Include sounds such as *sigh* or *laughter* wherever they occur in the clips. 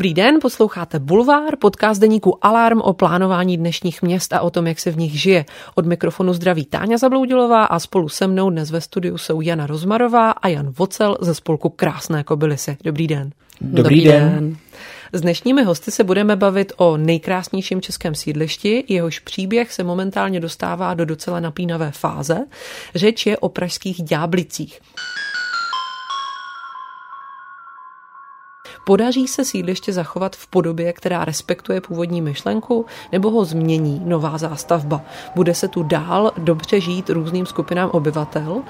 Dobrý den, posloucháte Bulvár, podcast deníku Alarm o plánování dnešních měst a o tom, jak se v nich žije. Od mikrofonu zdraví Táňa Zabloudilová a spolu se mnou dnes ve studiu jsou Jana Rozmarová a Jan Vocel ze spolku Krásné kobylisy. Dobrý den. Dobrý, Dobrý den. den. S dnešními hosty se budeme bavit o nejkrásnějším českém sídlišti, jehož příběh se momentálně dostává do docela napínavé fáze. Řeč je o pražských ďáblicích. Podaří se sídliště zachovat v podobě, která respektuje původní myšlenku, nebo ho změní nová zástavba? Bude se tu dál dobře žít různým skupinám obyvatel?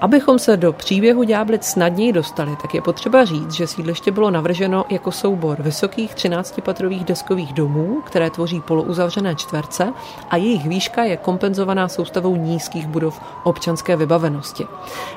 Abychom se do příběhu Ďáblic snadněji dostali, tak je potřeba říct, že sídliště bylo navrženo jako soubor vysokých 13-patrových deskových domů, které tvoří polouzavřené čtverce a jejich výška je kompenzovaná soustavou nízkých budov občanské vybavenosti.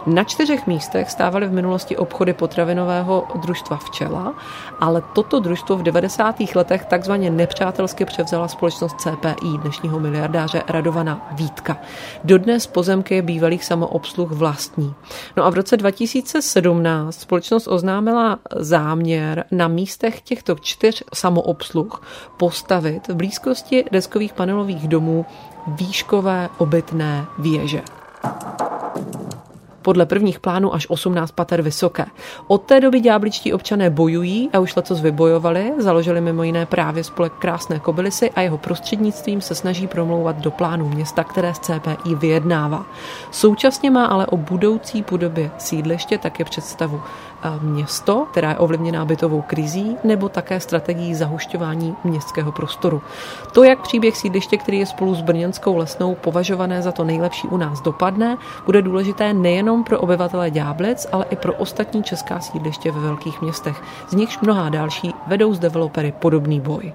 Na čtyřech místech stávaly v minulosti obchody potravinového družstva Včela ale toto družstvo v 90. letech takzvaně nepřátelsky převzala společnost CPI dnešního miliardáře Radovana Vítka. Dodnes pozemky bývalých samoobsluh vlastní. No a v roce 2017 společnost oznámila záměr na místech těchto čtyř samoobsluh postavit v blízkosti deskových panelových domů výškové obytné věže podle prvních plánů až 18 pater vysoké. Od té doby ďábličtí občané bojují a už letos vybojovali, založili mimo jiné právě spolek Krásné kobylisy a jeho prostřednictvím se snaží promlouvat do plánu města, které z CPI vyjednává. Současně má ale o budoucí podobě sídliště také představu město, která je ovlivněná bytovou krizí, nebo také strategií zahušťování městského prostoru. To, jak příběh sídliště, který je spolu s Brněnskou lesnou považované za to nejlepší u nás dopadne, bude důležité nejenom pro obyvatele Ďáblic, ale i pro ostatní česká sídliště ve velkých městech. Z nichž mnohá další vedou s developery podobný boj.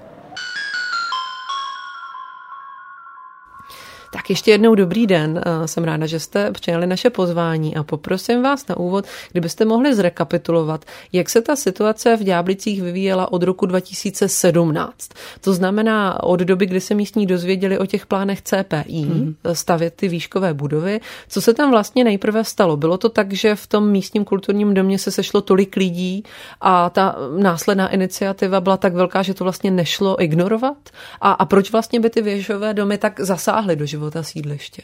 Tak ještě jednou dobrý den. Eh, jsem ráda, že jste přijali naše pozvání a poprosím vás na úvod, kdybyste mohli zrekapitulovat, jak se ta situace v Ďáblicích vyvíjela od roku 2017. To znamená od doby, kdy se místní dozvěděli o těch plánech CPI, mm. stavět ty výškové budovy. Co se tam vlastně nejprve stalo? Bylo to tak, že v tom místním kulturním domě se sešlo tolik lidí a ta následná iniciativa byla tak velká, že to vlastně nešlo ignorovat? A, a proč vlastně by ty věžové domy tak zasáhly do života? Života sídliště?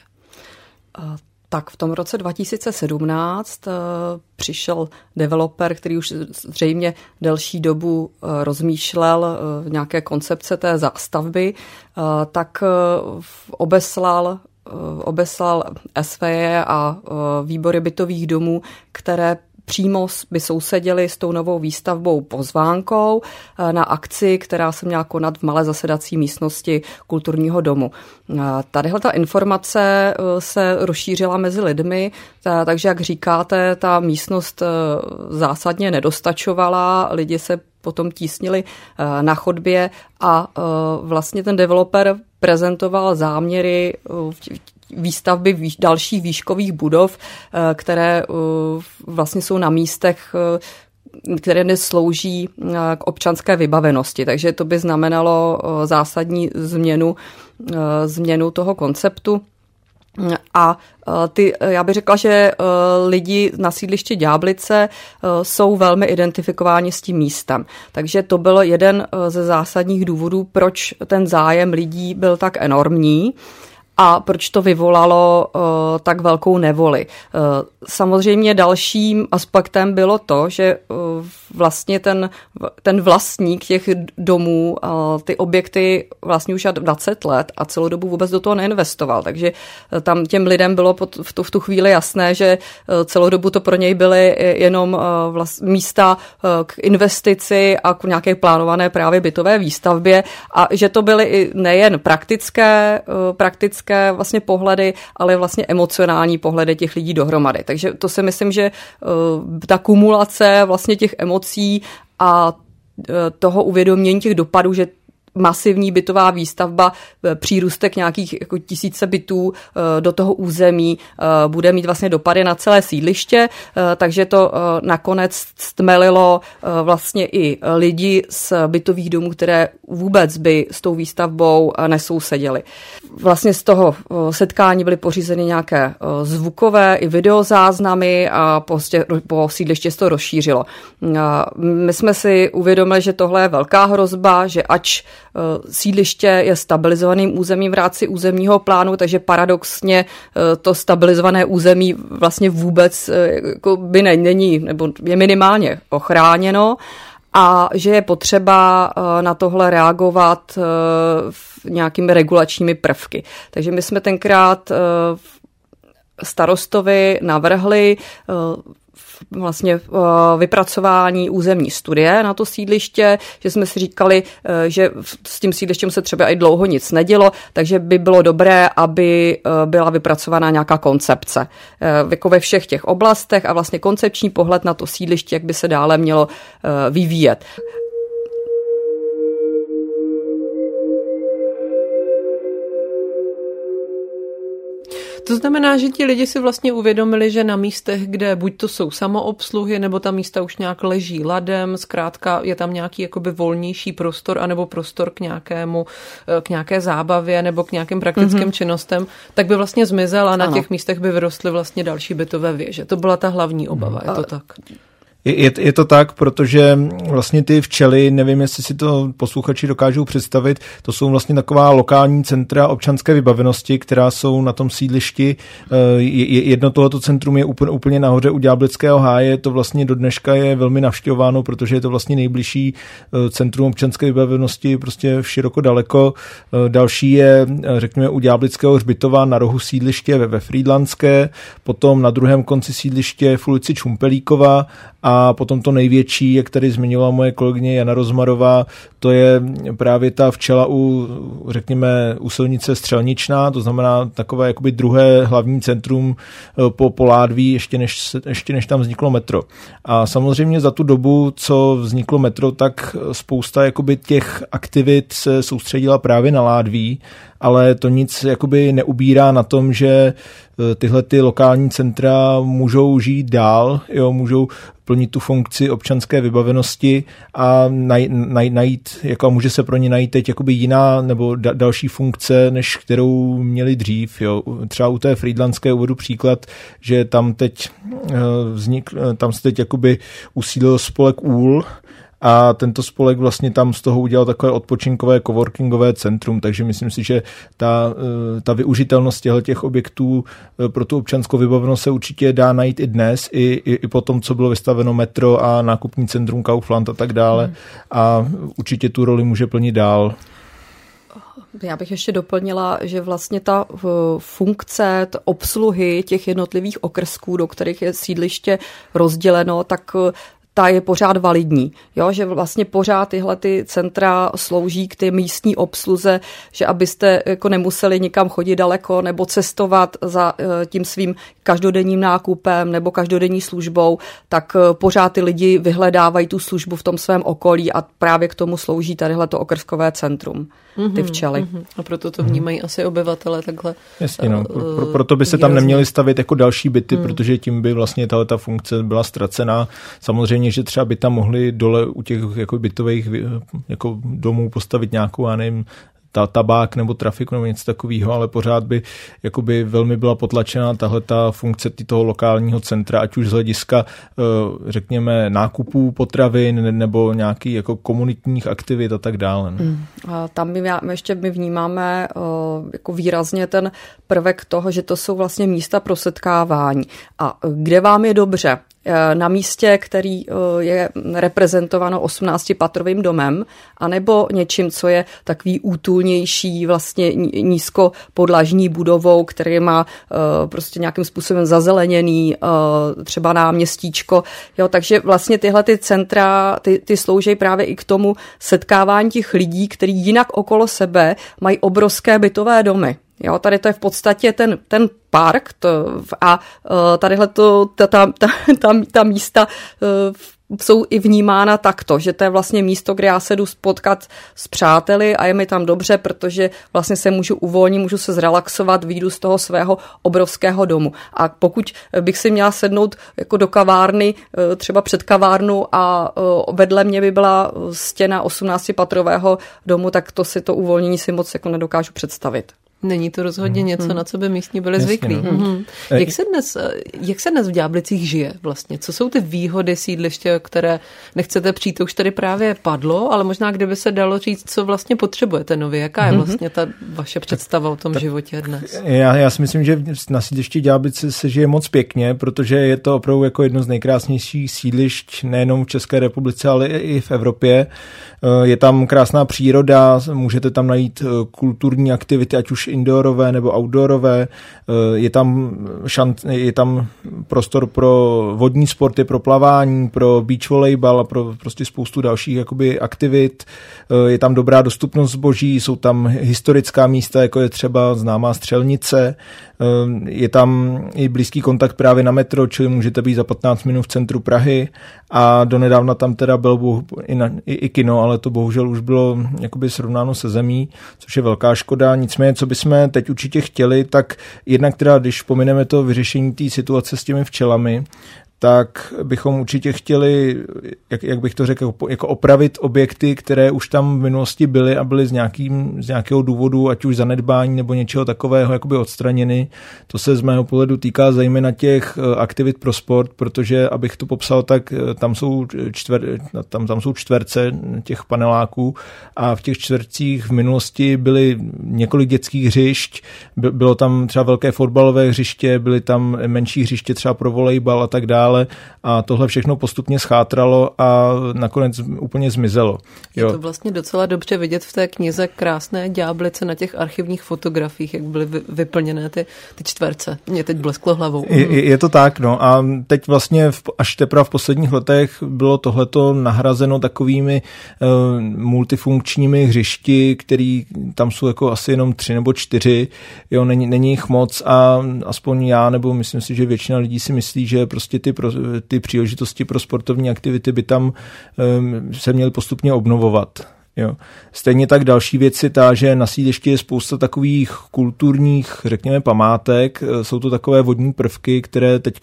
Tak v tom roce 2017 eh, přišel developer, který už zřejmě delší dobu eh, rozmýšlel eh, nějaké koncepce té zástavby, tak obeslal obeslal SVE a výbory bytových domů, které přímo by sousedili s tou novou výstavbou pozvánkou eh, na akci, která se měla konat v malé zasedací místnosti kulturního domu. Eh, tadyhle ta informace eh, se rozšířila mezi lidmi, takže jak říkáte, ta místnost zásadně nedostačovala, lidi se potom tísnili na chodbě a vlastně ten developer prezentoval záměry výstavby výš, dalších výškových budov, eh, které eh, vlastně jsou na místech, eh, které neslouží k občanské vybavenosti. Takže to by znamenalo zásadní změnu, změnu toho konceptu. A ty, já bych řekla, že lidi na sídliště Ďáblice jsou velmi identifikováni s tím místem. Takže to byl jeden ze zásadních důvodů, proč ten zájem lidí byl tak enormní a proč to vyvolalo uh, tak velkou nevoli. Uh, samozřejmě dalším aspektem bylo to, že uh, vlastně ten, ten vlastník těch domů, uh, ty objekty vlastně už 20 let a celou dobu vůbec do toho neinvestoval, takže uh, tam těm lidem bylo pod, v, tu, v tu chvíli jasné, že uh, celou dobu to pro něj byly jenom uh, vlast, místa uh, k investici a k nějaké plánované právě bytové výstavbě a že to byly i nejen praktické, uh, praktické psychické vlastně pohledy, ale vlastně emocionální pohledy těch lidí dohromady. Takže to si myslím, že uh, ta kumulace vlastně těch emocí a uh, toho uvědomění těch dopadů, že masivní bytová výstavba, přírůstek nějakých jako tisíce bytů do toho území bude mít vlastně dopady na celé sídliště, takže to nakonec stmelilo vlastně i lidi z bytových domů, které vůbec by s tou výstavbou nesouseděli. Vlastně z toho setkání byly pořízeny nějaké zvukové i videozáznamy a prostě po sídliště se to rozšířilo. My jsme si uvědomili, že tohle je velká hrozba, že ač sídliště je stabilizovaným územím v rámci územního plánu, takže paradoxně to stabilizované území vlastně vůbec jako by není, nebo je minimálně ochráněno a že je potřeba eh, na tohle reagovat eh, nějakými regulačními prvky. Takže my jsme tenkrát eh, starostovi navrhli vlastně vypracování územní studie na to sídliště, že jsme si říkali, e, že s tím sídlištěm se třeba i dlouho nic nedělo, takže by bylo dobré, aby e, byla vypracovaná nějaká koncepce jako ve všech těch oblastech a vlastně koncepční pohled na to sídliště, jak by se dále mělo vyvíjet. To znamená, že ti lidi si vlastně uvědomili, že na místech, kde buď to jsou samoobsluhy, nebo ta místa už nějak leží ladem, zkrátka je tam nějaký jakoby volnější prostor, anebo prostor k nějakému, eh, k nějaké zábavě nebo k nějakým praktickým mm-hmm. činnostem, tak by vlastně zmizel a na ano. těch místech by vyrostly vlastně další bytové věže. To byla ta hlavní obava, je to tak? Je, je, to tak, protože vlastně ty včely, nevím, jestli si to posluchači dokážou představit, to jsou vlastně taková lokální centra občanské vybavenosti, která jsou na tom sídlišti. Eh, jedno tohoto centrum je úplně, úplně nahoře u Ďáblického háje, to vlastně do dneška je velmi navštěvováno, protože je to vlastně nejbližší eh, centrum občanské vybavenosti prostě široko daleko. Eh, další je, řekněme, u Ďáblického hřbitova na rohu sídliště ve, ve Frýdlanské, potom na druhém konci sídliště v ulici Čumpelíkova potom to největší, jak tady zmiňovala moje kolegyně Jana Rozmarová, to je právě ta včela u, řekněme, u silnice Střelničná, to znamená takové jakoby druhé hlavní centrum eh, po, po Ládví, ještě než, ještě než tam vzniklo metro. A samozřejmě za tu dobu, co vzniklo metro, tak spousta jakoby těch aktivit se soustředila právě na Ládví, ale to nic jakoby neubírá na tom, že eh, tyhle ty lokální centra můžou žít dál, jo, můžou plnit tu funkci občanské vybavenosti a najít, najít jako může se pro ně najít teď jakoby jiná nebo da, další funkce, než kterou měli dřív. Jo. Třeba u té Friedlandské uvedu příklad, že tam teď eh, vznik, eh, tam se teď jakoby usídlil spolek úl, a tento spolek vlastně tam z toho udělal takové odpočinkové coworkingové centrum, takže myslím si, že ta, eh, ta využitelnost těch objektů eh, pro tu občanskou vybavenost se určitě dá najít i dnes, i, i, i po tom, co bylo vystaveno metro a nákupní centrum Kaufland a tak dále hmm. a určitě tu roli může plnit dál. Já bych ještě doplnila, že vlastně ta eh, funkce obsluhy těch jednotlivých okrsků, do kterých je sídliště rozděleno, tak ta je pořád validní. Jo? Že vlastně pořád tyhle ty centra slouží k té místní obsluze, že abyste jako nemuseli nikam chodit daleko nebo cestovat za eh, tím svým každodenním nákupem nebo každodenní službou, tak eh, pořád ty lidi vyhledávají tu službu v tom svém okolí a právě k tomu slouží tadyhle to okrskové centrum, ty mhm, včely. Mm-hmm. A proto to vnímají mm-hmm. asi obyvatele takhle. Jasně, no. Pro, pro, proto by se tam neměly stavit jako další byty, mm. protože tím by vlastně tahle ta funkce byla ztracená. Samozřejmě, že třeba by tam mohli dole u těch jako bytových jako domů postavit nějakou, já nevím, ta tabák nebo trafiku nebo něco takového, ale pořád by jakoby velmi byla potlačena tahle ta funkce toho lokálního centra, ať už z hlediska eh, řekněme nákupů potravin nebo nějaký jako komunitních aktivit a tak dále. Mm. A tam my, my ještě my vnímáme eh, jako výrazně ten prvek toho, že to jsou vlastně místa pro setkávání. A kde vám je dobře? Eh, na místě, který eh, je reprezentováno 18-patrovým domem, anebo něčím, co je takový útulnější, vlastně nízkopodlažní budovou, který má eh, prostě nějakým způsobem zazeleněný třeba náměstíčko. Jo, takže vlastně tyhle ty centra, ty, ty slouží právě i k tomu setkávání těch lidí, kteří jinak okolo sebe mají obrovské bytové domy. Jo, tady to je v podstatě ten, ten park to, a uh, tadyhle to, ta, ta, ta, ta, ta místa uh, jsou i vnímána takto, že to je vlastně místo, kde já se jdu spotkat s přáteli a je mi tam dobře, protože vlastně se můžu uvolnit, můžu se zrelaxovat, výjdu z toho svého obrovského domu. A pokud bych si měla sednout jako do kavárny, eh, třeba před kavárnu a vedle mě by byla stěna 18-patrového domu, tak to si to uvolnění si moc jako nedokážu představit. Není to rozhodně něco, hmm. na co by místní byli Jasně, zvyklí. No. Hmm. Jak, se dnes, jak se dnes v Ďáblicích žije vlastně? Co jsou ty výhody sídliště, které nechcete přijít? To už tady právě padlo, ale možná kdyby se dalo říct, co vlastně potřebujete nově. Jaká je mhm. vlastně ta vaše představa o tom tak, životě dnes? Já, já si myslím, že na sídlišti Ďáblice se žije moc pěkně, protože je to opravdu jako jedno z nejkrásnějších sídlišť nejenom v České republice, ale i v Evropě. Eh, je tam krásná příroda, můžete tam najít eh, kulturní aktivity, ať už indoorové nebo outdoorové. Eh, je tam, šant, je tam prostor pro vodní sporty, pro plavání, pro beach volejbal a pro prostě spoustu dalších jakoby aktivit. Je tam dobrá dostupnost zboží, jsou tam historická místa, jako je třeba známá střelnice. Je tam i blízký kontakt právě na metro, čili můžete být za 15 minut v centru Prahy a donedávna tam teda bylo i, na, i, i kino, ale to bohužel už bylo jakoby srovnáno se zemí, což je velká škoda. Nicméně, co bychom teď určitě chtěli, tak jednak teda, když pomineme to vyřešení té situace s těmi včelami, tak bychom určitě chtěli, jak, jak bych to řekl, jako opravit objekty, které už tam v minulosti byly a byly z, nějakým, z nějakého důvodu, ať už zanedbání nebo něčeho takového, jakoby odstraněny. To se z mého pohledu týká zejména těch eh, aktivit pro sport, protože, abych to popsal, tak eh, tam jsou, čtver, tam, tam jsou čtverce těch paneláků a v těch čtvercích v minulosti byly několik dětských hřišť, bylo tam třeba velké fotbalové hřiště, byly tam menší hřiště třeba pro volejbal a tak dále dále a tohle všechno postupně schátralo a nakonec úplně zmizelo. Jo. Je to vlastně docela dobře vidět v té knize Krásné ďáblice na těch archivních fotografiích, jak byly vyplněné ty, ty čtverce. Mě teď blesklo hlavou. Je, je to tak, no a teď vlastně v, až teprve v posledních letech bylo tohleto nahrazeno takovými uh, multifunkčními hřišti, který tam jsou jako asi jenom tři nebo čtyři, jo, není, není jich moc a aspoň já, nebo myslím si, že většina lidí si myslí, že prostě ty pro, ty příležitosti pro sportovní aktivity by tam um, se měly postupně obnovovat. Jo. Stejně tak další věc je ta, že na sídlišti je spousta takových kulturních, řekněme, památek. Jsou to takové vodní prvky, které teď,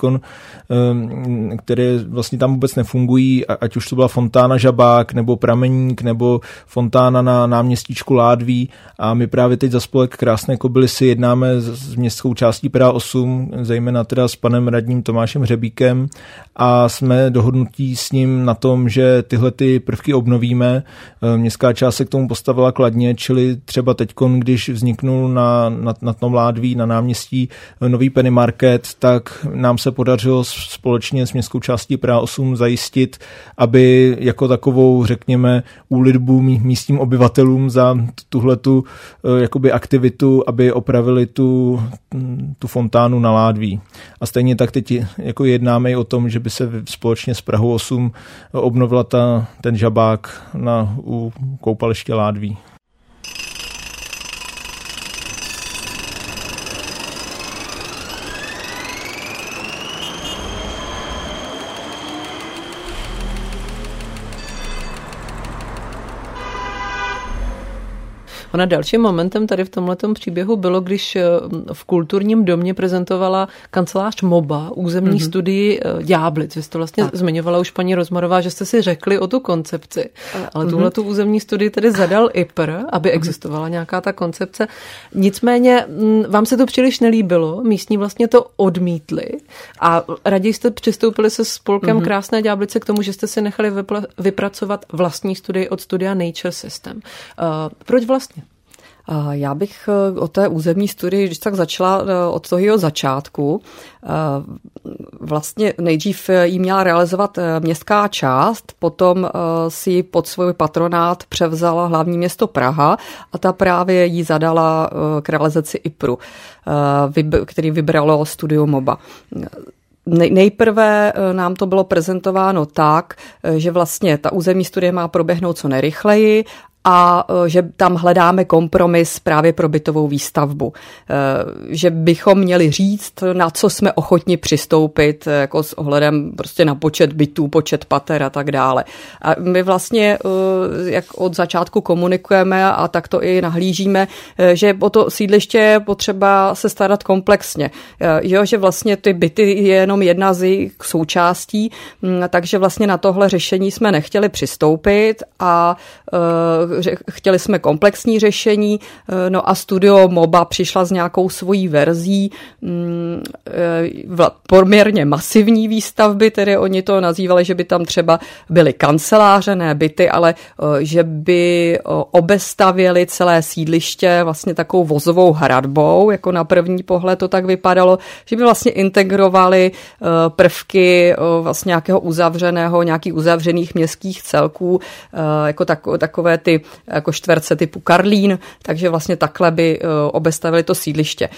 které vlastně tam vůbec nefungují, ať už to byla fontána Žabák, nebo Prameník, nebo fontána na náměstíčku Ládví. A my právě teď za spolek Krásné kobily si jednáme s městskou částí Praha 8, zejména teda s panem radním Tomášem Hřebíkem a jsme dohodnutí s ním na tom, že tyhle ty prvky obnovíme. Městská Česká část se k tomu postavila kladně, čili třeba teď, když vzniknul na, na, na tom Ládví, na náměstí nový Penny Market, tak nám se podařilo společně s městskou částí Praha 8 zajistit, aby jako takovou, řekněme, úlitbu místním obyvatelům za tuhletu eh, jakoby aktivitu, aby opravili tu, tu fontánu na Ládví. A stejně tak teď jako jednáme i o tom, že by se společně s Prahou 8 obnovila ta, ten žabák na, u koupaliště Ládví. Ona dalším momentem tady v tomhle příběhu bylo, když eh, v kulturním domě prezentovala kancelář MOBA územní mm-hmm. studii eh, Ďáblic. Vy jste vlastně tak. zmiňovala už paní Rozmarová, že jste si řekli o tu koncepci. Ale mm-hmm. tuhle tu územní studii tedy zadal IPR, aby mhm. existovala nějaká ta koncepce. Nicméně mm, vám se to příliš nelíbilo, místní vlastně to odmítli a raději jste přistoupili se spolkem mm-hmm. Krásné Ďáblice k tomu, že jste si nechali vypracovat vlastní studii od studia Nature System. Uh, proč vlastně? Já bych eh, o té územní studii, když tak začala eh, od toho jeho začátku, eh, vlastně nejdřív ji měla realizovat městská část, potom si pod svůj patronát převzala hlavní město Praha a ta právě ji zadala k realizaci IPRu, který vybralo studio MOBA. Nejprve nám to bylo prezentováno tak, že vlastně ta územní studie má proběhnout co nejrychleji a že tam hledáme kompromis právě pro bytovou výstavbu. Že bychom měli říct, na co jsme ochotni přistoupit, jako s ohledem prostě na počet bytů, počet pater a tak dále. A my vlastně, jak od začátku komunikujeme a tak to i nahlížíme, že o to sídliště je potřeba se starat komplexně. Jo, že vlastně ty byty je jenom jedna z jejich součástí, takže vlastně na tohle řešení jsme nechtěli přistoupit a chtěli jsme komplexní řešení, uh, no a studio MOBA přišla s nějakou svojí verzí um, uh, poměrně masivní výstavby, tedy oni to nazývali, že by tam třeba byly kanceláře, ne byty, ale uh, že by obestavěli celé sídliště vlastně takovou vozovou hradbou, jako na první pohled to tak vypadalo, že by vlastně integrovali prvky vlastně nějakého uzavřeného, nějakých uzavřených městských celků, jako tak, takové ty jako čtverce typu Karlín, takže vlastně takhle by obestavili to sídliště.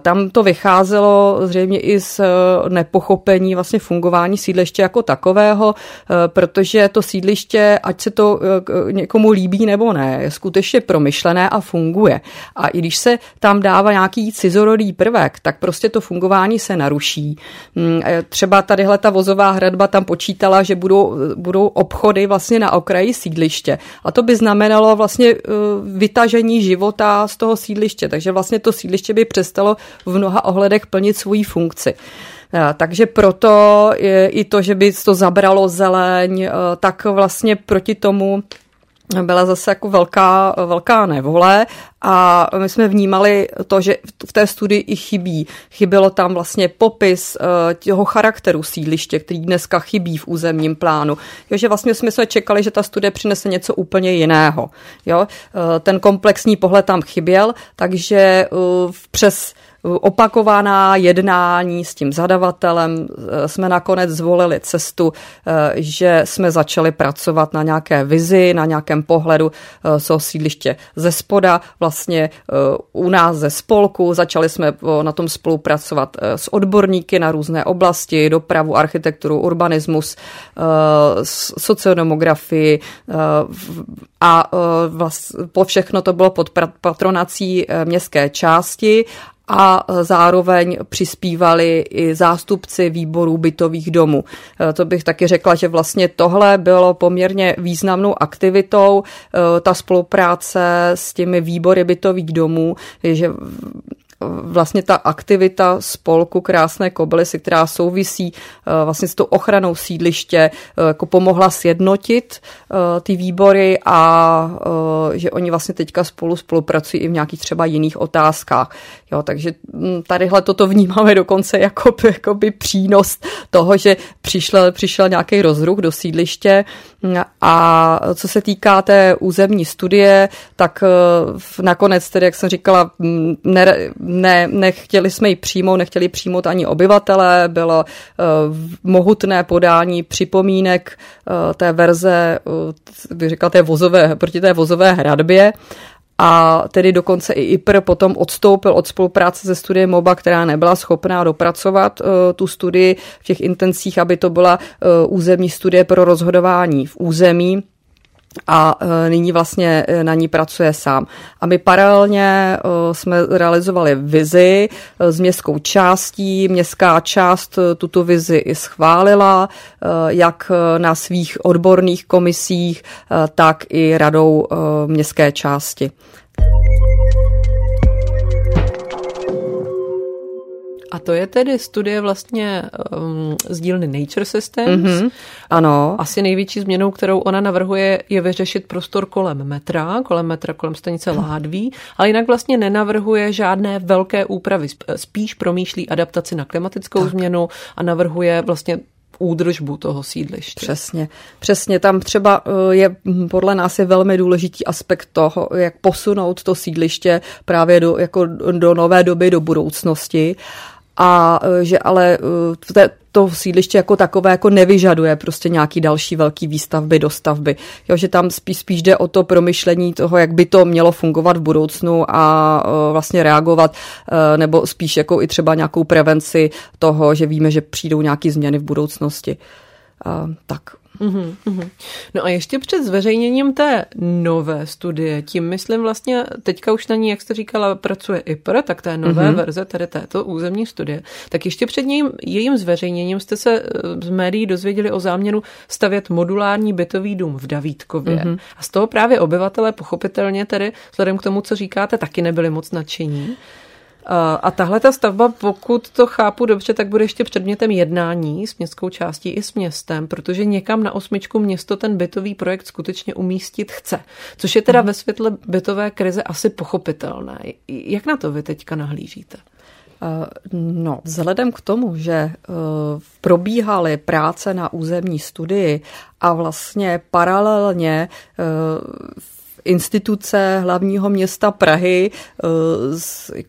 Tam to vycházelo zřejmě i z nepochopení vlastně fungování sídliště jako takového, protože to sídliště, ať se to někomu líbí nebo ne, je skutečně promyšlené a funguje. A i když se tam dává nějaký cizorodý prvek, tak prostě to fungování se naruší. Mm, třeba tadyhle ta vozová hradba tam počítala, že budou, budou obchody vlastně na okraji sídliště. A to by znamenalo vlastně eh, vytažení života z toho sídliště. Takže vlastně to sídliště by přestalo v mnoha ohledech plnit svoji funkci. Eh, takže proto je i to, že by to zabralo zeleň, eh, tak vlastně proti tomu byla zase jako velká, velká nevole a my jsme vnímali to, že v té studii i chybí. Chybělo tam vlastně popis uh, toho charakteru sídliště, který dneska chybí v územním plánu. Jo, že vlastně jsme se čekali, že ta studie přinese něco úplně jiného. Jo? Uh, ten komplexní pohled tam chyběl, takže uh, přes opakovaná jednání s tím zadavatelem eh, jsme nakonec zvolili cestu, eh, že jsme začali pracovat na nějaké vizi, na nějakém pohledu co eh, sídliště ze spoda, vlastně u nás ze spolku. Začali jsme na tom spolupracovat s odborníky na různé oblasti, dopravu, architekturu, urbanismus, sociodemografii a po všechno to bylo pod patronací městské části a zároveň přispívali i zástupci výborů bytových domů. E, to bych taky řekla, že vlastně tohle bylo poměrně významnou aktivitou, e, ta spolupráce s těmi výbory bytových domů, že vlastně ta aktivita spolku Krásné kobylisy, která souvisí eh, vlastně s tou ochranou sídliště, eh, jako pomohla sjednotit eh, ty výbory a že oni vlastně teďka spolu spolupracují i v nějakých třeba jiných otázkách. Jo, takže hm, tadyhle toto vnímáme dokonce jako *laughs* jakoby přínos toho, že přišel, přišel nějaký rozruch do sídliště a co se týká té územní studie, tak nakonec tedy, jak jsem říkala, ne, ne, nechtěli jsme ji přijmout, nechtěli přijmout ani obyvatele, bylo uh, mohutné podání připomínek uh, té verze, říkal, té vozové, proti té vozové hradbě. A tedy dokonce i IPR potom odstoupil od spolupráce se studiem MOBA, která nebyla schopná dopracovat uh, tu studii v těch intencích, aby to byla uh, územní studie pro rozhodování v území a e, nyní vlastně e, na ní pracuje sám. A my paralelně e, jsme realizovali vizi s městskou částí. Městská část tuto vizi i schválila, jak na svých odborných komisích, tak i radou městské části. A to je tedy studie vlastně um, z dílny Nature Systems. Mm-hmm. Ano. Asi největší změnou, kterou ona navrhuje, je vyřešit prostor kolem metra, kolem metra, kolem stanice Ládví, ale jinak vlastně nenavrhuje žádné velké úpravy, spíš promýšlí adaptaci na klimatickou tak. změnu a navrhuje vlastně údržbu toho sídliště. Přesně. Přesně tam třeba eh, je podle nás je velmi důležitý aspekt toho, jak posunout to sídliště právě do, jako do nové doby, do budoucnosti a e, že ale e, to sídliště jako takové jako nevyžaduje prostě nějaký další velký výstavby, dostavby. Jo, že tam spíš, spíš jde o to promyšlení toho, jak by to mělo fungovat v budoucnu a uh, vlastně reagovat, nebo spíš jako i třeba nějakou prevenci toho, že víme, že přijdou nějaké změny v budoucnosti. Tak Uhum, uhum. No a ještě před zveřejněním té nové studie, tím myslím vlastně, teďka už na ní, jak jste říkala, pracuje IPR, tak té nové uhum. verze, tedy této územní studie, tak ještě před ním, jejím zveřejněním jste se eh, z médií dozvěděli o záměru stavět modulární bytový dům v Davítkově. Uhum. A z toho právě obyvatele pochopitelně tedy, vzhledem k tomu, co říkáte, taky nebyli moc nadšení. A tahle ta stavba, pokud to chápu dobře, tak bude ještě předmětem jednání s městskou částí i s městem, protože někam na osmičku město ten bytový projekt skutečně umístit chce. Což je teda mhm. ve světle bytové krize asi pochopitelné. Jak na to vy teďka nahlížíte? No, vzhledem k tomu, že e, probíhaly práce na územní studii a vlastně paralelně e, instituce hlavního města Prahy eh,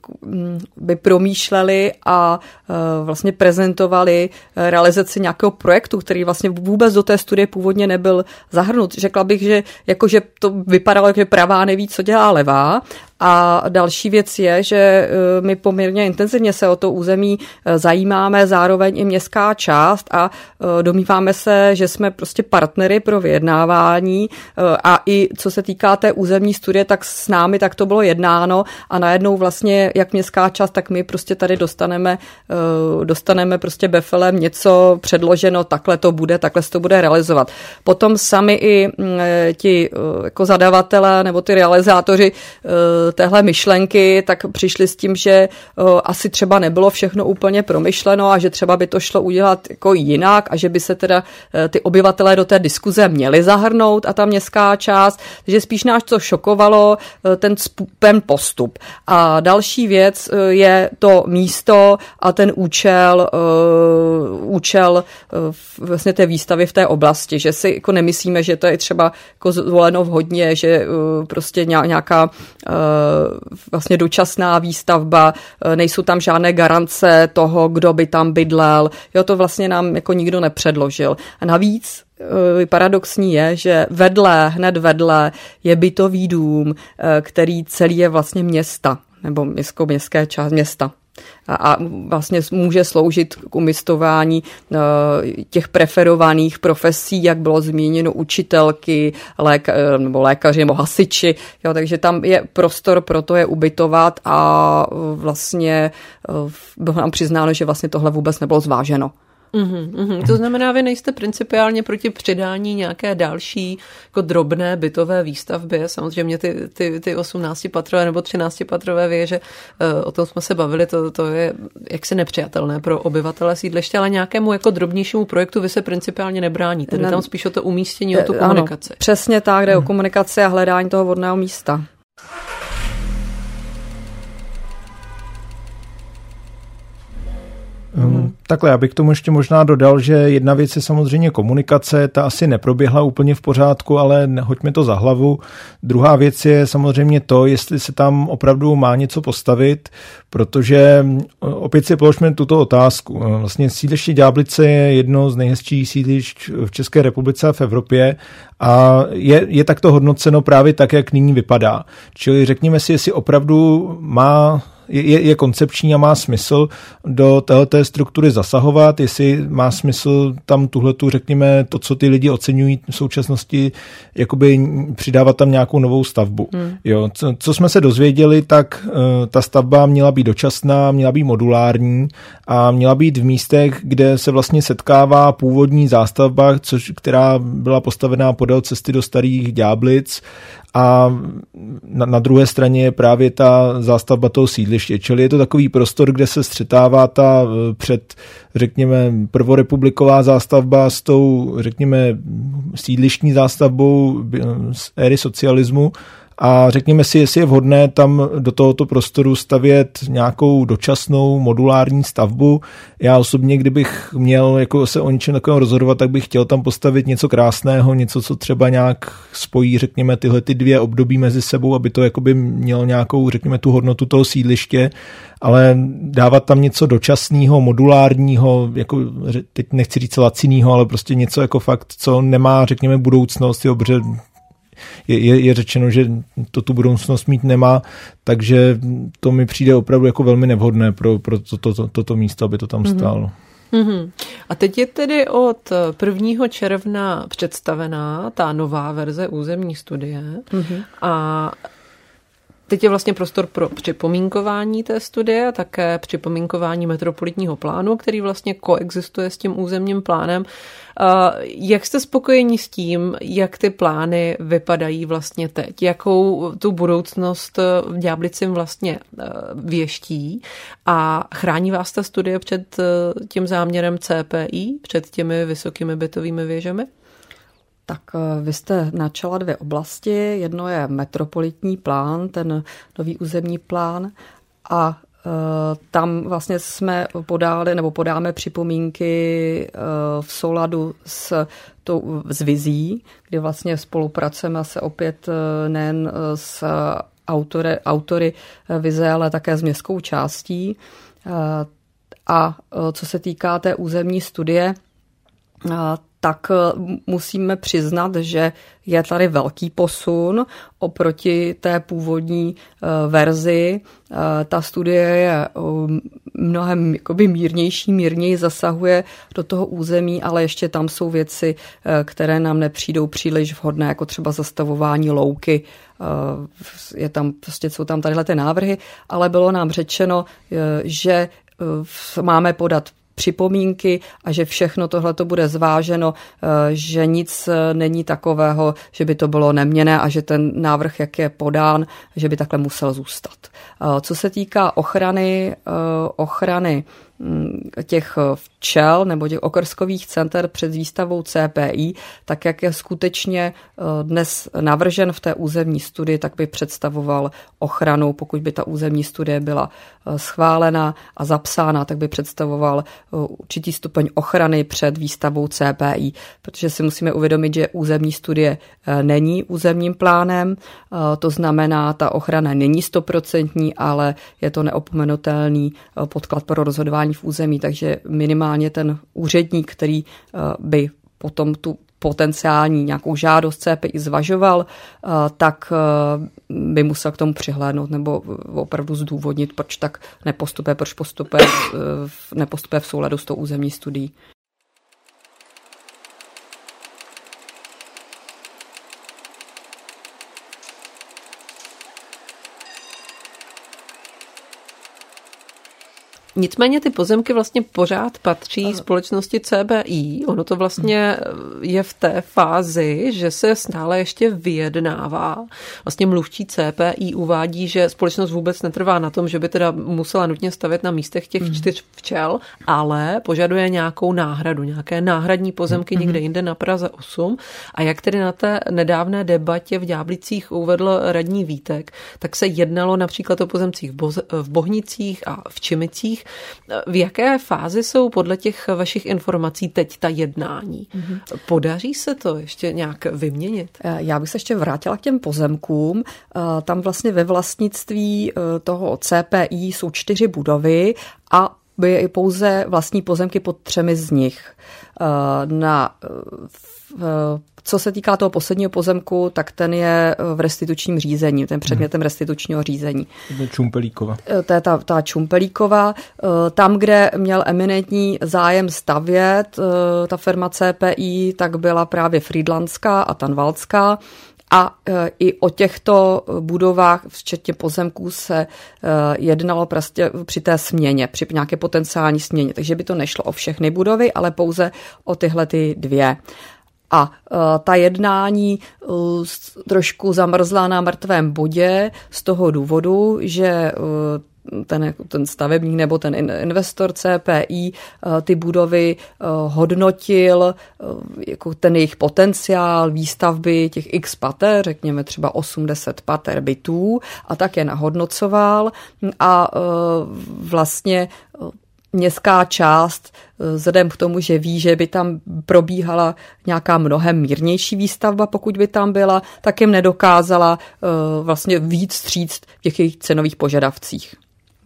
by promýšleli a eh, vlastně prezentovali eh, realizaci nějakého projektu, který vlastně vůbec do té studie původně nebyl zahrnut. Řekla bych, že jakože to vypadalo, že pravá neví, co dělá levá a další věc je, že e, my poměrně intenzivně se o to území e, zajímáme, zároveň i městská část a e, domýváme se, že jsme prostě partnery pro vyjednávání a i co se týká té územní studie, tak s námi tak to bylo jednáno a najednou vlastně jak městská část, tak my prostě tady dostaneme, dostaneme prostě befelem něco předloženo, takhle to bude, takhle se to bude realizovat. Potom sami i ti jako zadavatelé nebo ty realizátoři téhle myšlenky, tak přišli s tím, že asi třeba nebylo všechno úplně promyšleno a že třeba by to šlo udělat jako jinak a že by se teda e, ty obyvatelé do té diskuze měli zahrnout a ta městská část, takže spíš nás to šokovalo e, ten, ten postup. A další věc je to místo a ten účel, účel vlastně té výstavy v té oblasti, že si jako nemyslíme, že to je třeba jako zvoleno vhodně, že prostě nějaká vlastně dočasná výstavba, eh, nejsou tam žádné garance toho, kdo by tam bydlel. Jo, to vlastně nám jako nikdo nepředložil. A navíc eh, paradoxní je, že vedle, hned vedle je bytový dům, eh, který celý je vlastně města nebo městsko, městské část města a vlastně může sloužit k umistování eh, těch preferovaných profesí, jak bylo zmíněno učitelky, léka, eh, nebo lékaři nebo hasiči. Jo, takže tam je prostor pro to je ubytovat a vlastně eh, bylo nám přiznáno, že vlastně tohle vůbec nebylo zváženo. Mm-hmm, mm-hmm. To znamená, vy nejste principiálně proti předání nějaké další jako drobné bytové výstavby. Samozřejmě ty, ty, ty 18-patrové nebo 13-patrové věže, eh, o tom jsme se bavili, to, to je jaksi nepřijatelné pro obyvatele sídliště, ale nějakému jako drobnějšímu projektu vy se principiálně nebráníte. Jde tam spíš o to umístění, o tu komunikaci. Ano, přesně tak, jde o komunikaci a hledání toho vodného místa. Um, takhle, já bych k tomu ještě možná dodal, že jedna věc je samozřejmě komunikace, ta asi neproběhla úplně v pořádku, ale hoďme to za hlavu. Druhá věc je samozřejmě to, jestli se tam opravdu má něco postavit, protože opět si položme tuto otázku. Vlastně sídliště Ďáblice je jedno z nejhezčích sídlišť v České republice a v Evropě a je, je takto hodnoceno právě tak, jak nyní vypadá. Čili řekněme si, jestli opravdu má je, je koncepční a má smysl do této struktury zasahovat, jestli má smysl tam tuhletu, řekněme, to, co ty lidi oceňují v současnosti, jakoby přidávat tam nějakou novou stavbu. Hmm. Jo, co, co jsme se dozvěděli, tak uh, ta stavba měla být dočasná, měla být modulární a měla být v místech, kde se vlastně setkává původní zástavba, což, která byla postavená podél cesty do starých Ďáblic a na, na druhé straně je právě ta zástavba toho sídliště. Čili je to takový prostor, kde se střetává ta eh, před, řekněme, prvorepubliková zástavba s tou, řekněme, sídlištní zástavbou eh, z éry socialismu a řekněme si, jestli je vhodné tam do tohoto prostoru stavět nějakou dočasnou modulární stavbu. Já osobně, kdybych měl jako se o něčem takovém rozhodovat, tak bych chtěl tam postavit něco krásného, něco, co třeba nějak spojí, řekněme, tyhle ty dvě období mezi sebou, aby to jakoby mělo nějakou, řekněme, tu hodnotu toho sídliště, ale dávat tam něco dočasného, modulárního, jako teď nechci říct laciného, ale prostě něco jako fakt, co nemá, řekněme, budoucnost, jo, protože je, je, je řečeno, že to tu budoucnost mít nemá, takže to mi přijde opravdu jako velmi nevhodné pro, pro toto to, to, to místo, aby to tam hmm. stálo. Mm-hmm. A teď je tedy od 1. června představená ta nová verze územní studie mm-hmm. a Teď je vlastně prostor pro připomínkování té studie a také připomínkování metropolitního plánu, který vlastně koexistuje s tím územním plánem. Jak jste spokojeni s tím, jak ty plány vypadají vlastně teď? Jakou tu budoucnost v Ďáblicím vlastně e, věští? A chrání vás ta studie před e, tím záměrem CPI, před těmi vysokými bytovými věžemi? Tak eh, vy jste načala dvě oblasti. Jedno je metropolitní plán, ten nový územní plán a eh, tam vlastně jsme podali nebo podáme připomínky eh, v souladu s tou s vizí, kdy vlastně spolupracujeme se opět nejen s autory, autory vize, ale také s městskou částí. A co se týká té územní studie, tak eh, musíme přiznat, že je tady velký posun oproti té původní eh, verzi. Eh, ta studie je mnohem jakoby mírnější, mírněji zasahuje do toho území, ale ještě tam jsou věci, které nám nepřijdou příliš vhodné, jako třeba zastavování louky. Je tam, prostě jsou tam tadyhle ty návrhy, ale bylo nám řečeno, že máme podat připomínky a že všechno tohle to bude zváženo, eh, že nic eh, není takového, že by to bylo neměné a že ten návrh, jak je podán, že by takhle musel zůstat. Eh, co se týká ochrany, ochrany těch eh, včel nebo těch okrskových center před výstavou CPI, tak jak je skutečně eh, dnes navržen v té územní studii, tak by představoval ochranu, pokud by ta územní studie byla eh, schválena a zapsána, tak by představoval určitý stupeň ochrany před výstavou CPI, protože si musíme uvědomit, že územní studie není územním plánem, to znamená, ta ochrana není stoprocentní, ale je to neopomenutelný podklad pro rozhodování rozhodování v území, takže minimálně ten úředník, který eh, by potom tu potenciální nějakou žádost CPI zvažoval, eh, tak eh, by musel k tomu přihlédnout nebo opravdu zdůvodnit, proč tak nepostupuje, proč postupuje, nepostupuje v souladu s tou územní studií. Nicméně ty pozemky vlastně pořád patří společnosti CBI. Ono to vlastně je v té fázi, že se stále ještě vyjednává. Vlastně mluvčí CPI uvádí, že společnost vůbec netrvá na tom, že by teda musela nutně stavět na místech těch mhm. čtyř včel, ale požaduje nějakou náhradu, nějaké náhradní pozemky mm-hmm. někde jinde na Praze 8. A jak tedy na té nedávné debatě v Ďáblicích uvedl radní Vítek, tak se jednalo například o pozemcích v Bohnicích a v Čimicích, v jaké fázi jsou podle těch vašich informací teď ta jednání? Mm-hmm. Podaří se to ještě nějak vyměnit? Eh, já bych se ještě vrátila k těm pozemkům. Eh, tam vlastně ve vlastnictví eh, toho CPI jsou čtyři budovy a by pouze vlastní pozemky pod třemi z nich. Na co se týká toho posledního pozemku, tak ten je v restitučním řízení, ten předmětem restitučního řízení. Čumpelíkova. Eh, to je ta, ta Čumpelíkova. Eh, tam, kde měl eminentní zájem stavět eh, ta firma CPI, tak byla právě Friedlandská a Tanvalská. A i o těchto budovách, včetně pozemků, se jednalo prostě při té směně, při nějaké potenciální směně. Takže by to nešlo o všechny budovy, ale pouze o tyhle ty dvě. A uh, ta jednání uh, trošku zamrzla na mrtvém bodě z toho důvodu, že uh, ten, ten stavebník nebo ten investor CPI ty budovy hodnotil jako ten jejich potenciál výstavby těch x pater, řekněme třeba 80 pater bytů a tak je nahodnocoval. A vlastně městská část, eh, vzhledem k tomu, že ví, že by tam probíhala nějaká mnohem mírnější výstavba, pokud by tam byla, tak jim nedokázala eh, vlastně víc stříct v těch jejich cenových požadavcích.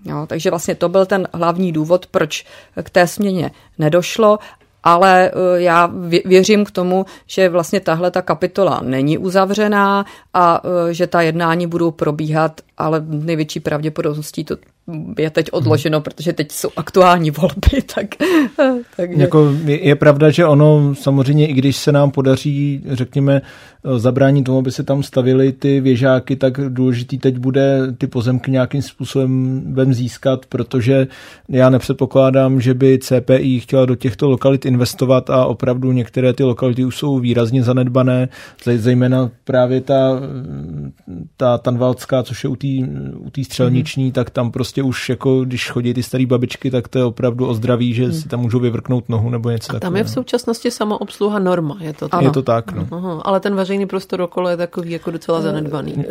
Jo, takže vlastně to byl ten hlavní důvod, proč k té směně nedošlo ale eh, já věřím k tomu, že vlastně tahle ta kapitola není uzavřená a že ta jednání budou probíhat, ale největší pravděpodobností to je teď odloženo, protože teď jsou aktuální volby, *laughs* tak, takže... Jako je, je pravda, že ono samozřejmě, i když se nám podaří, řekněme, zabránit tomu, aby se tam stavily ty věžáky, tak důležitý teď bude ty pozemky nějakým způsobem vem získat, protože já nepředpokládám, že by CPI chtěla do těchto lokalit investovat a opravdu některé ty lokality už jsou výrazně zanedbané, zejména právě ta, ta Tanvalská, což je u té u střelniční, mm. tak tam prostě už jako, když chodí ty staré babičky, tak to je opravdu o zdraví, že mm. si tam můžou vyvrknout nohu nebo něco takového. Tam je v současnosti samoobsluha norma, je to tak? Je to tak, no. Aha, ale ten veřejný prostor okolo je takový jako docela zanedbaný.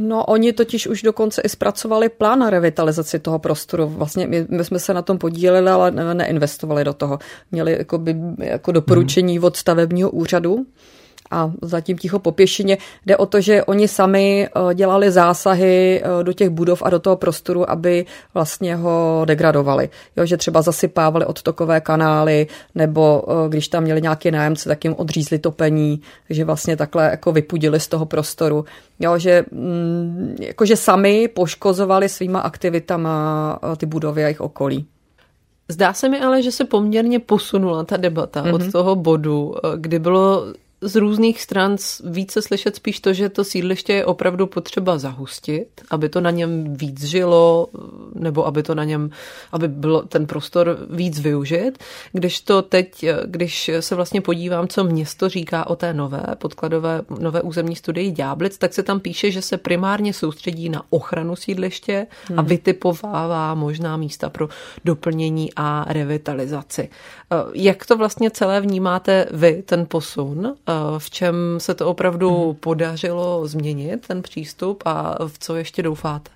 No, oni totiž už dokonce i zpracovali plán na revitalizaci toho prostoru. Vlastně my, my jsme se na tom podíleli, ale neinvestovali do toho. Měli jako, by, jako doporučení hmm. od stavebního úřadu, a zatím ticho po pěšině. Jde o to, že oni sami eh, dělali zásahy eh, do těch budov a do toho prostoru, aby vlastně ho degradovali. Jo, že třeba zasypávali odtokové kanály, nebo eh, když tam měli nějaké nájemce, tak jim odřízli topení, že vlastně takhle jako vypudili z toho prostoru. Jo, že, mm, jakože sami poškozovali svýma aktivitama ty budovy a jejich okolí. Zdá se mi ale, že se poměrně posunula ta debata mm-hmm. od mhm. toho bodu, kdy bylo z různých stran více slyšet spíš to, že to sídliště je opravdu potřeba zahustit, aby to na něm víc žilo, nebo aby to na něm, aby byl ten prostor víc využit. Když to teď, když se vlastně podívám, co město říká o té nové podkladové, nové územní studii Ďáblic, tak se tam píše, že se primárně soustředí na ochranu sídliště hmm. a vytipovává možná místa pro doplnění a revitalizaci. Jak to vlastně celé vnímáte vy, ten posun? V čem se to opravdu mhm. podařilo změnit, ten přístup a v co ještě doufáte?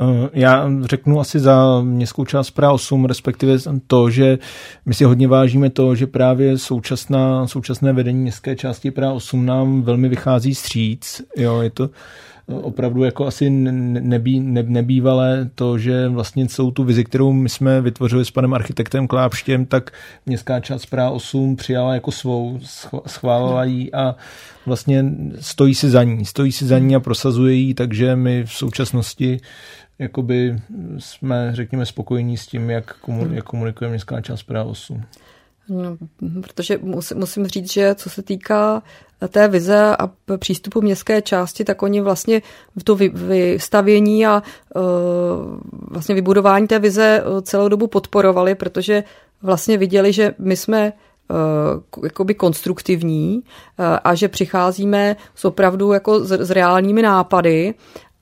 Eh, já řeknu asi za městskou část Praha 8, respektive to, že my si hodně vážíme to, že právě současná, současné vedení městské části Praha 8 nám velmi vychází stříc. Jo, je to opravdu jako asi nebý, ne, nebývalé to, že vlastně celou tu vizi, kterou my jsme vytvořili s panem architektem Klápštěm, tak městská část Praha 8 přijala jako svou, schválila ji a vlastně stojí si za ní. Stojí si za ní a prosazuje ji, takže my v současnosti jakoby jsme, řekněme, spokojení s tím, jak, komu, jak komunikuje městská část Praha 8. No, protože musím, říct, že co se týká té vize a přístupu městské části, tak oni vlastně v to vystavění a uh, vlastně vybudování té vize e, celou dobu podporovali, protože vlastně viděli, že my jsme uh, jakoby konstruktivní a že přicházíme s opravdu jako s, s reálními nápady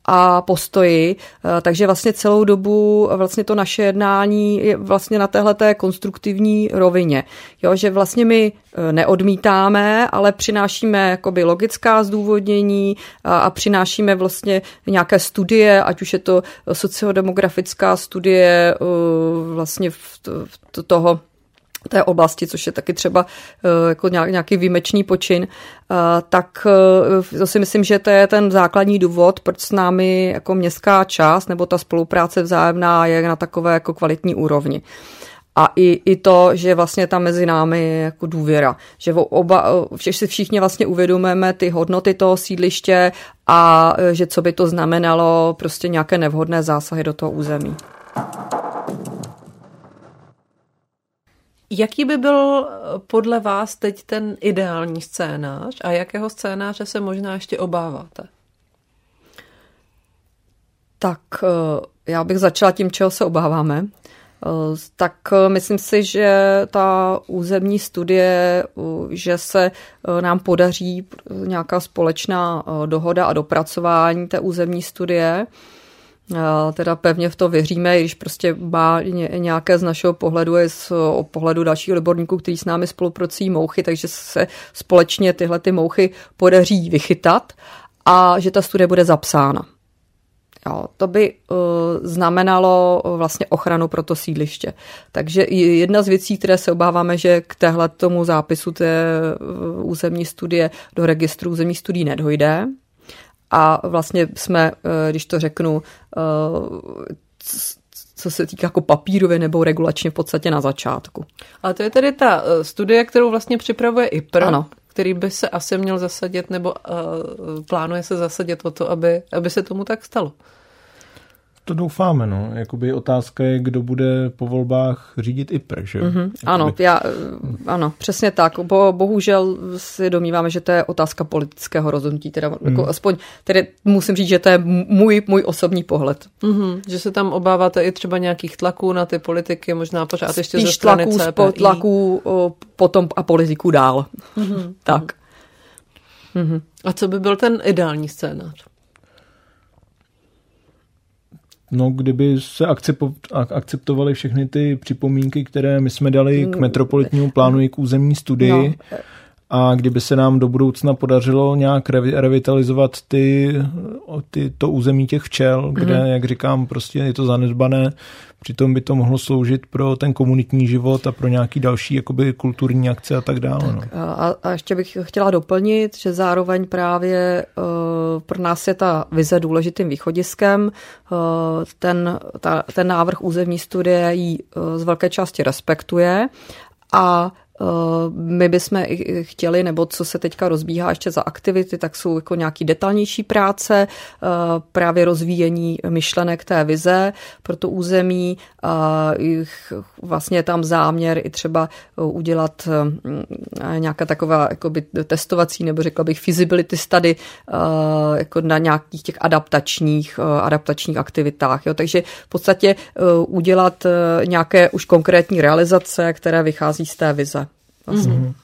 a postoji, eh, takže vlastně celou dobu vlastně to naše jednání je vlastně na téhle té konstruktivní rovině. Jo, že vlastně my eh, neodmítáme, ale přinášíme jakoby logická zdůvodnění a, a přinášíme vlastně nějaké studie, ať už je to sociodemografická studie eh, vlastně v, v toho té oblasti, což je taky třeba eh, jako nějaký výjimečný počin, eh, tak eh, to si myslím, že to je ten základní důvod, proč s námi jako městská část nebo ta spolupráce vzájemná je na takové jako kvalitní úrovni. A i, i to, že vlastně tam mezi námi je jako důvěra. Že oba, všech si všichni vlastně uvědomujeme ty hodnoty toho sídliště a že co by to znamenalo prostě nějaké nevhodné zásahy do toho území. Jaký by byl eh, podle vás teď ten ideální scénář a jakého scénáře se možná ještě obáváte? Tak eh, já bych začala tím, čeho se obáváme. Eh, tak myslím si, že ta územní studie, že se nám podaří nějaká společná dohoda a dopracování té územní studie, teda pevně v to věříme, když prostě má nějaké z našeho pohledu, je z pohledu dalších odborníků, kteří s námi spolupracují mouchy, takže se společně tyhle ty mouchy podaří vychytat a že ta studie bude zapsána. Jo, to by uh, znamenalo vlastně ochranu pro to sídliště. Takže jedna z věcí, které se obáváme, že k téhle tomu zápisu té uh, územní studie do registru územní studií nedojde, a vlastně jsme, eh, když to řeknu, eh, co se týká jako papírově nebo regulačně v podstatě na začátku. Ale to je tedy ta eh, studie, kterou vlastně připravuje IPR, ano. který by se asi měl zasadit nebo uh, plánuje se zasadit o to, aby, aby se tomu tak stalo. To doufáme, no. Jakoby otázka je, kdo bude po volbách řídit IPR, že Mm-hmm. Ano, já, eh, ano, přesně tak. Bo, bohužel si domníváme, že to je otázka politického rozhodnutí. Teda, mm. jako aspoň, tedy musím říct, že to je můj, můj osobní pohled. Mm-hmm. Že se tam obáváte i třeba nějakých tlaků na ty politiky, možná pořád ještě Spíš ze strany tlaků, CPI. tlaků potom a politiků dál. Mm-hmm. tak. Mm-hmm. A co by byl ten ideální scénář? No, kdyby se akceptovaly všechny ty připomínky, které my jsme dali k mm. metropolitnímu plánu i k územní studii, no. A kdyby se nám do budoucna podařilo nějak revitalizovat ty, ty, to území těch včel, kde, mm. jak říkám, prostě je to zanedbané, Přitom by to mohlo sloužit pro ten komunitní život a pro nějaký další jakoby kulturní akce a tak dále. Tak, no. a, a ještě bych chtěla doplnit, že zároveň právě uh, pro nás je ta vize důležitým východiskem. Uh, ten, ta, ten návrh územní studie ji uh, z velké části respektuje a my bychom chtěli, nebo co se teďka rozbíhá ještě za aktivity, tak jsou jako nějaký detailnější práce, eh, právě rozvíjení myšlenek té vize pro to území. Vlastně je tam záměr i třeba udělat eh, nějaká taková jakoby testovací, nebo řekla bych feasibility study jako na nějakých těch adaptačních, adaptačních aktivitách. Jo. Takže v podstatě udělat nějaké už konkrétní realizace, které vychází z té vize. Vlastně. Mm-hmm.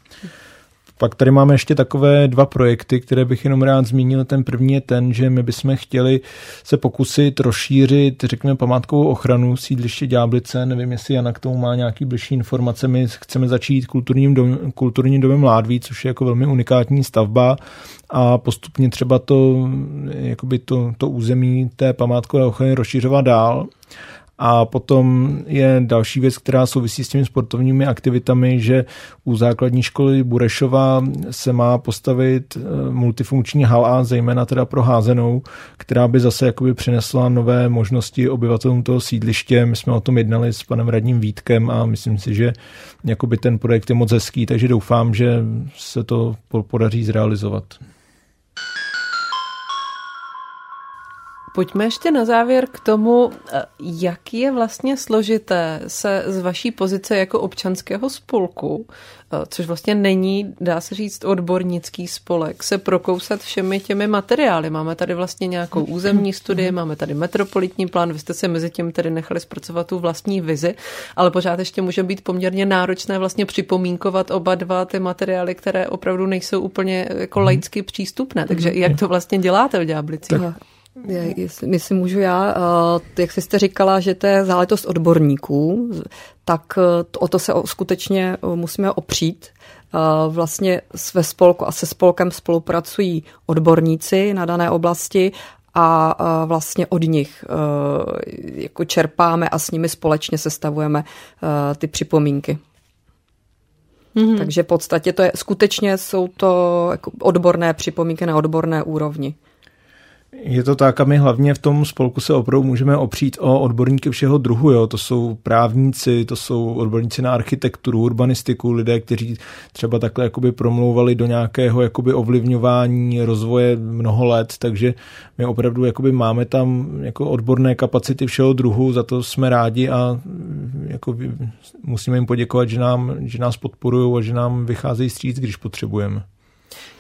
Pak tady máme ještě takové dva projekty, které bych jenom rád zmínil. Ten první je ten, že my bychom chtěli se pokusit rozšířit, řekněme, památkovou ochranu sídliště Ďáblice. Nevím, jestli Jana k tomu má nějaký blížší informace. My chceme začít kulturním, dom, kulturním domem Mládví, což je jako velmi unikátní stavba a postupně třeba to, jakoby to, to území té památkové ochrany rozšiřovat dál. A potom je další věc, která souvisí s těmi sportovními aktivitami, že u základní školy Burešova se má postavit eh, multifunkční hala, zejména teda pro házenou, která by zase jakoby přinesla nové možnosti obyvatelům toho sídliště. My jsme o tom jednali s panem radním Vítkem a myslím si, že jakoby ten projekt je moc hezký, takže doufám, že se to podaří zrealizovat. Pojďme ještě na závěr k tomu, eh, jak je vlastně složité se z vaší pozice jako občanského spolku, eh, což vlastně není, dá se říct, odbornický spolek, se prokousat všemi těmi materiály. Máme tady vlastně nějakou územní studii, máme tady metropolitní plán, vy jste se mezi tím tedy nechali zpracovat tu vlastní vizi, ale pořád ještě může být poměrně náročné vlastně připomínkovat oba dva ty materiály, které opravdu nejsou úplně jako laicky přístupné. Takže jak to vlastně děláte v Ďáblici? Tak my si můžu já, eh, jak jste říkala, že to je záležitost odborníků, tak eh, o to se skutečně eh, musíme opřít. Vlastně ve spolku a se spolkem spolupracují odborníci na dané oblasti a vlastně od nich jako čerpáme a s nimi společně sestavujeme ty připomínky. Mm-hmm. Takže v podstatě to je, skutečně jsou to jako odborné připomínky na odborné úrovni. Je to tak a my hlavně v tom spolku se opravdu můžeme opřít o odborníky všeho druhu. Jo. To jsou právníci, to jsou odborníci na architekturu, urbanistiku, lidé, kteří třeba takhle jakoby promlouvali do nějakého jakoby ovlivňování rozvoje mnoho let, takže my opravdu jakoby máme tam jako odborné kapacity všeho druhu, za to jsme rádi a jako musíme jim poděkovat, že, nám, že nás podporují a že nám vycházejí stříc, když potřebujeme.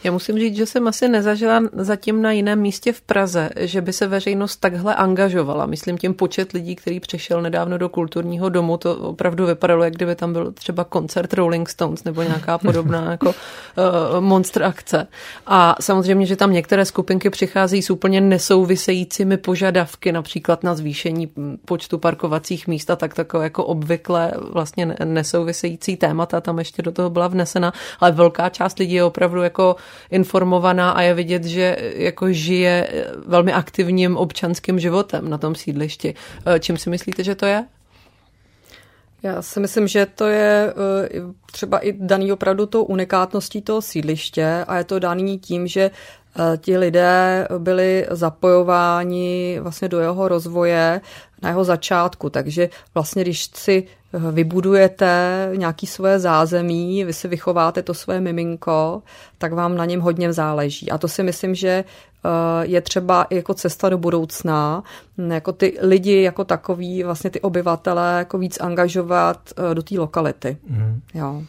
Já musím říct, že jsem asi nezažila zatím na jiném místě v Praze, že by se veřejnost takhle angažovala. Myslím tím počet lidí, který přišel nedávno do kulturního domu, to opravdu vypadalo, jak kdyby tam byl třeba koncert Rolling Stones nebo nějaká podobná jako *laughs* uh, monster akce. A samozřejmě, že tam některé skupinky přichází s úplně nesouvisejícími požadavky, například na zvýšení počtu parkovacích míst a tak takové jako obvykle vlastně nesouvisející témata tam ještě do toho byla vnesena, ale velká část lidí je opravdu jako informovaná a je vidět, že jako žije velmi aktivním občanským životem na tom sídlišti. Eh, čím si myslíte, že to je? Já si myslím, že to je eh, třeba i daný opravdu tou unikátností toho sídliště a je to daný tím, že ti lidé byli zapojováni vlastně do jeho rozvoje na jeho začátku. Takže vlastně, když si vybudujete nějaký svoje zázemí, vy si vychováte to své miminko, tak vám na něm hodně záleží. A to si myslím, že eh, je třeba i jako cesta do budoucna, jako ty lidi jako takový, vlastně ty obyvatele jako víc angažovat eh, do té lokality. Mm. Jo.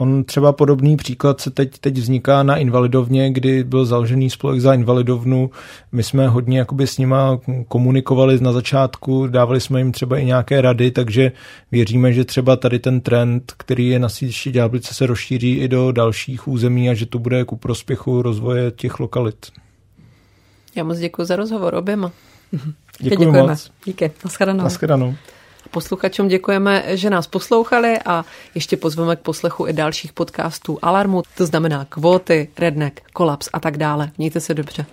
On třeba podobný příklad se teď, teď vzniká na Invalidovně, kdy byl založený spolek za Invalidovnu. My jsme hodně jakoby s nima komunikovali na začátku, dávali jsme jim třeba i nějaké rady, takže věříme, že třeba tady ten trend, který je na síti Ďáblice, se rozšíří i do dalších území a že to bude ku prospěchu rozvoje těch lokalit. Já moc děkuji za rozhovor oběma. Děkuji moc. Díky. Naschledanou. Naschledanou. Posluchačům děkujeme, že nás poslouchali a ještě pozveme k poslechu i dalších podcastů Alarmu, to znamená kvóty, redneck, kolaps a tak dále. Mějte se dobře.